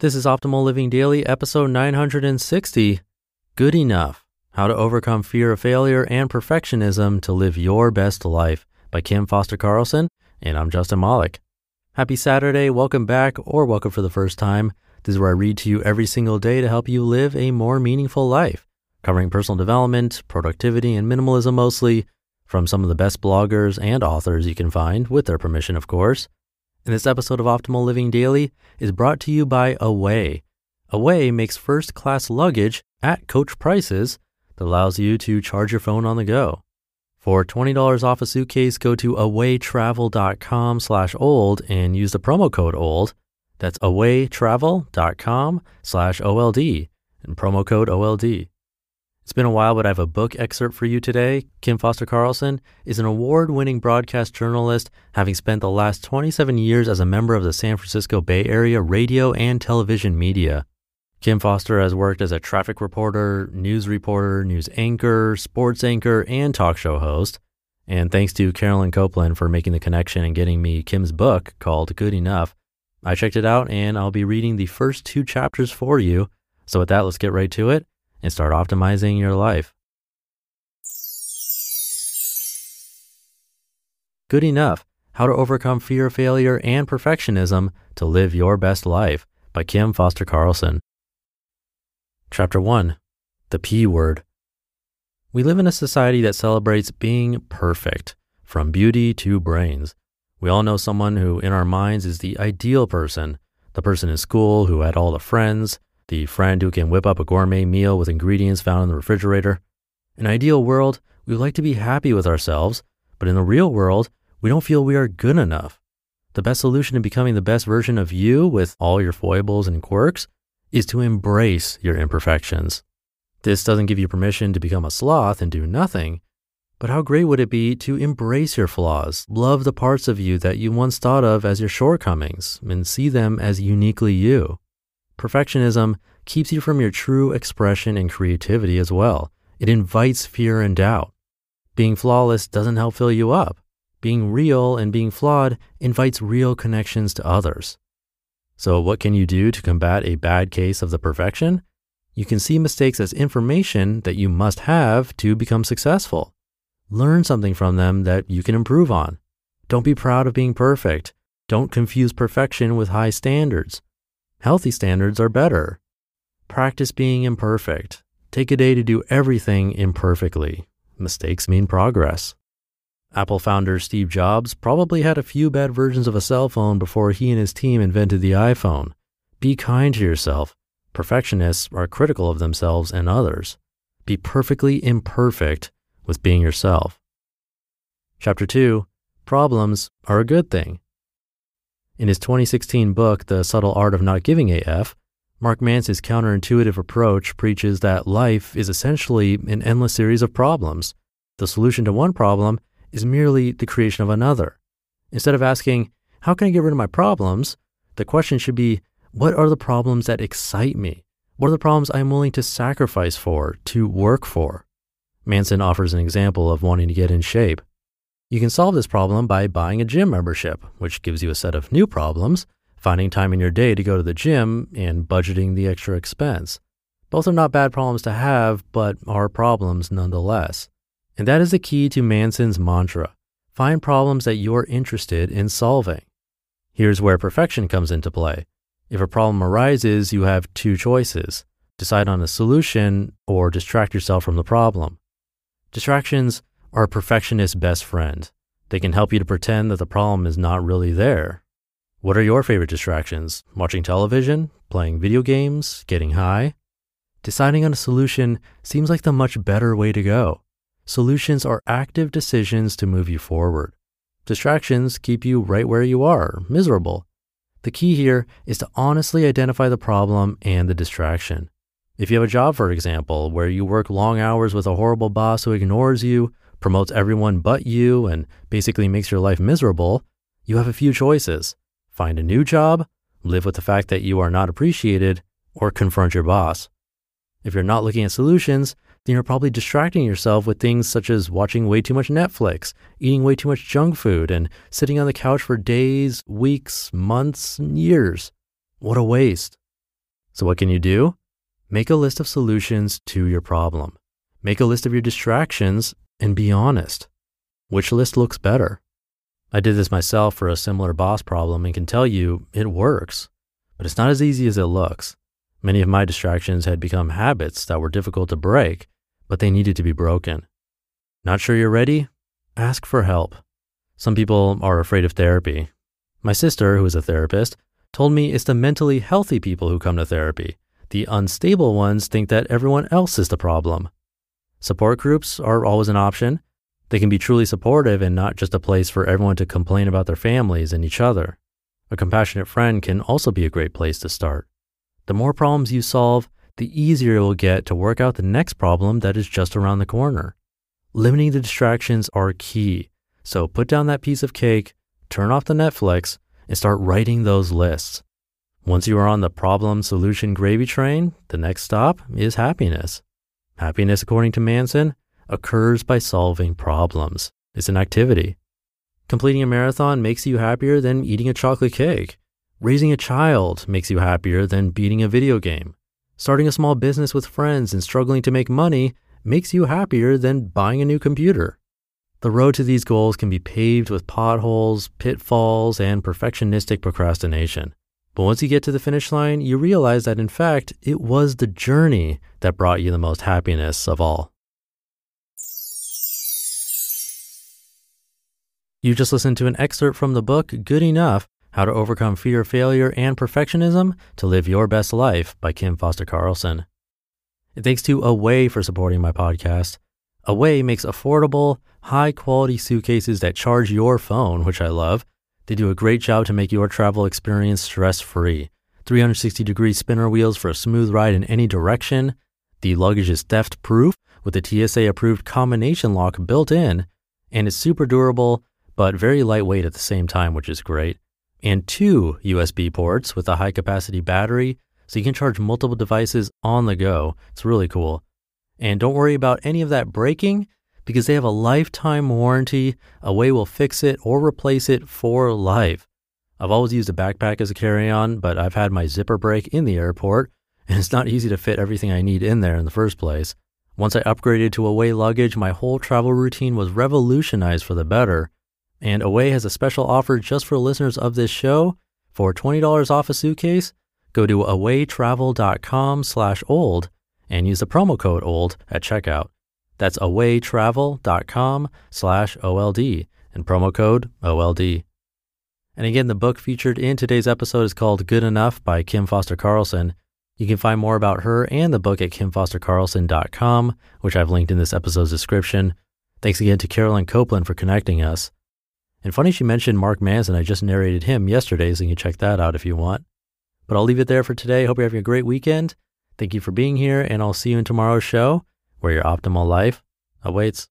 This is Optimal Living Daily, episode 960 Good Enough How to Overcome Fear of Failure and Perfectionism to Live Your Best Life by Kim Foster Carlson. And I'm Justin Malik. Happy Saturday. Welcome back, or welcome for the first time. This is where I read to you every single day to help you live a more meaningful life, covering personal development, productivity, and minimalism mostly from some of the best bloggers and authors you can find, with their permission, of course. And this episode of Optimal Living Daily is brought to you by Away. Away makes first class luggage at coach prices that allows you to charge your phone on the go. For $20 off a suitcase, go to awaytravel.com slash old and use the promo code old. That's awaytravel.com slash OLD and promo code OLD. It's been a while, but I have a book excerpt for you today. Kim Foster Carlson is an award winning broadcast journalist, having spent the last 27 years as a member of the San Francisco Bay Area radio and television media. Kim Foster has worked as a traffic reporter, news reporter, news anchor, sports anchor, and talk show host. And thanks to Carolyn Copeland for making the connection and getting me Kim's book called Good Enough. I checked it out and I'll be reading the first two chapters for you. So, with that, let's get right to it and start optimizing your life. Good Enough How to Overcome Fear of Failure and Perfectionism to Live Your Best Life by Kim Foster Carlson. Chapter 1 The P Word. We live in a society that celebrates being perfect, from beauty to brains. We all know someone who, in our minds, is the ideal person the person in school who had all the friends, the friend who can whip up a gourmet meal with ingredients found in the refrigerator. In an ideal world, we would like to be happy with ourselves, but in the real world, we don't feel we are good enough. The best solution to becoming the best version of you with all your foibles and quirks is to embrace your imperfections. This doesn't give you permission to become a sloth and do nothing, but how great would it be to embrace your flaws, love the parts of you that you once thought of as your shortcomings, and see them as uniquely you? Perfectionism keeps you from your true expression and creativity as well. It invites fear and doubt. Being flawless doesn't help fill you up. Being real and being flawed invites real connections to others. So, what can you do to combat a bad case of the perfection? You can see mistakes as information that you must have to become successful. Learn something from them that you can improve on. Don't be proud of being perfect. Don't confuse perfection with high standards. Healthy standards are better. Practice being imperfect. Take a day to do everything imperfectly. Mistakes mean progress. Apple founder Steve Jobs probably had a few bad versions of a cell phone before he and his team invented the iPhone. Be kind to yourself. Perfectionists are critical of themselves and others. Be perfectly imperfect with being yourself. Chapter 2 Problems are a good thing. In his 2016 book, The Subtle Art of Not Giving AF, Mark Manson's counterintuitive approach preaches that life is essentially an endless series of problems. The solution to one problem is merely the creation of another. Instead of asking, How can I get rid of my problems? the question should be, What are the problems that excite me? What are the problems I'm willing to sacrifice for, to work for? Manson offers an example of wanting to get in shape. You can solve this problem by buying a gym membership, which gives you a set of new problems, finding time in your day to go to the gym, and budgeting the extra expense. Both are not bad problems to have, but are problems nonetheless. And that is the key to Manson's mantra find problems that you're interested in solving. Here's where perfection comes into play. If a problem arises, you have two choices decide on a solution or distract yourself from the problem. Distractions are a perfectionist's best friend. They can help you to pretend that the problem is not really there. What are your favorite distractions? Watching television, playing video games, getting high? Deciding on a solution seems like the much better way to go. Solutions are active decisions to move you forward. Distractions keep you right where you are, miserable. The key here is to honestly identify the problem and the distraction. If you have a job, for example, where you work long hours with a horrible boss who ignores you, promotes everyone but you, and basically makes your life miserable, you have a few choices. Find a new job, live with the fact that you are not appreciated, or confront your boss. If you're not looking at solutions, then you're probably distracting yourself with things such as watching way too much Netflix, eating way too much junk food, and sitting on the couch for days, weeks, months, and years. What a waste. So, what can you do? Make a list of solutions to your problem. Make a list of your distractions and be honest. Which list looks better? I did this myself for a similar boss problem and can tell you it works, but it's not as easy as it looks. Many of my distractions had become habits that were difficult to break, but they needed to be broken. Not sure you're ready? Ask for help. Some people are afraid of therapy. My sister, who is a therapist, told me it's the mentally healthy people who come to therapy. The unstable ones think that everyone else is the problem. Support groups are always an option. They can be truly supportive and not just a place for everyone to complain about their families and each other. A compassionate friend can also be a great place to start. The more problems you solve, the easier it will get to work out the next problem that is just around the corner. Limiting the distractions are key. So put down that piece of cake, turn off the Netflix, and start writing those lists. Once you are on the problem solution gravy train, the next stop is happiness. Happiness, according to Manson, occurs by solving problems. It's an activity. Completing a marathon makes you happier than eating a chocolate cake. Raising a child makes you happier than beating a video game. Starting a small business with friends and struggling to make money makes you happier than buying a new computer. The road to these goals can be paved with potholes, pitfalls, and perfectionistic procrastination. But once you get to the finish line, you realize that in fact, it was the journey that brought you the most happiness of all. You just listened to an excerpt from the book Good Enough How to Overcome Fear, Failure, and Perfectionism to Live Your Best Life by Kim Foster Carlson. And thanks to Away for supporting my podcast. Away makes affordable, high quality suitcases that charge your phone, which I love. They do a great job to make your travel experience stress free. 360 degree spinner wheels for a smooth ride in any direction. The luggage is theft proof with a TSA approved combination lock built in, and it's super durable but very lightweight at the same time, which is great. And two USB ports with a high capacity battery so you can charge multiple devices on the go. It's really cool. And don't worry about any of that breaking because they have a lifetime warranty. Away will fix it or replace it for life. I've always used a backpack as a carry on, but I've had my zipper break in the airport, and it's not easy to fit everything I need in there in the first place. Once I upgraded to Away luggage, my whole travel routine was revolutionized for the better. And Away has a special offer just for listeners of this show. For $20 off a suitcase, go to awaytravel.com slash old and use the promo code OLD at checkout. That's awaytravel.com slash OLD and promo code OLD. And again, the book featured in today's episode is called Good Enough by Kim Foster Carlson. You can find more about her and the book at kimfostercarlson.com, which I've linked in this episode's description. Thanks again to Carolyn Copeland for connecting us. And funny she mentioned Mark Manson. I just narrated him yesterday, so you can check that out if you want. But I'll leave it there for today. Hope you're having a great weekend. Thank you for being here, and I'll see you in tomorrow's show where your optimal life awaits.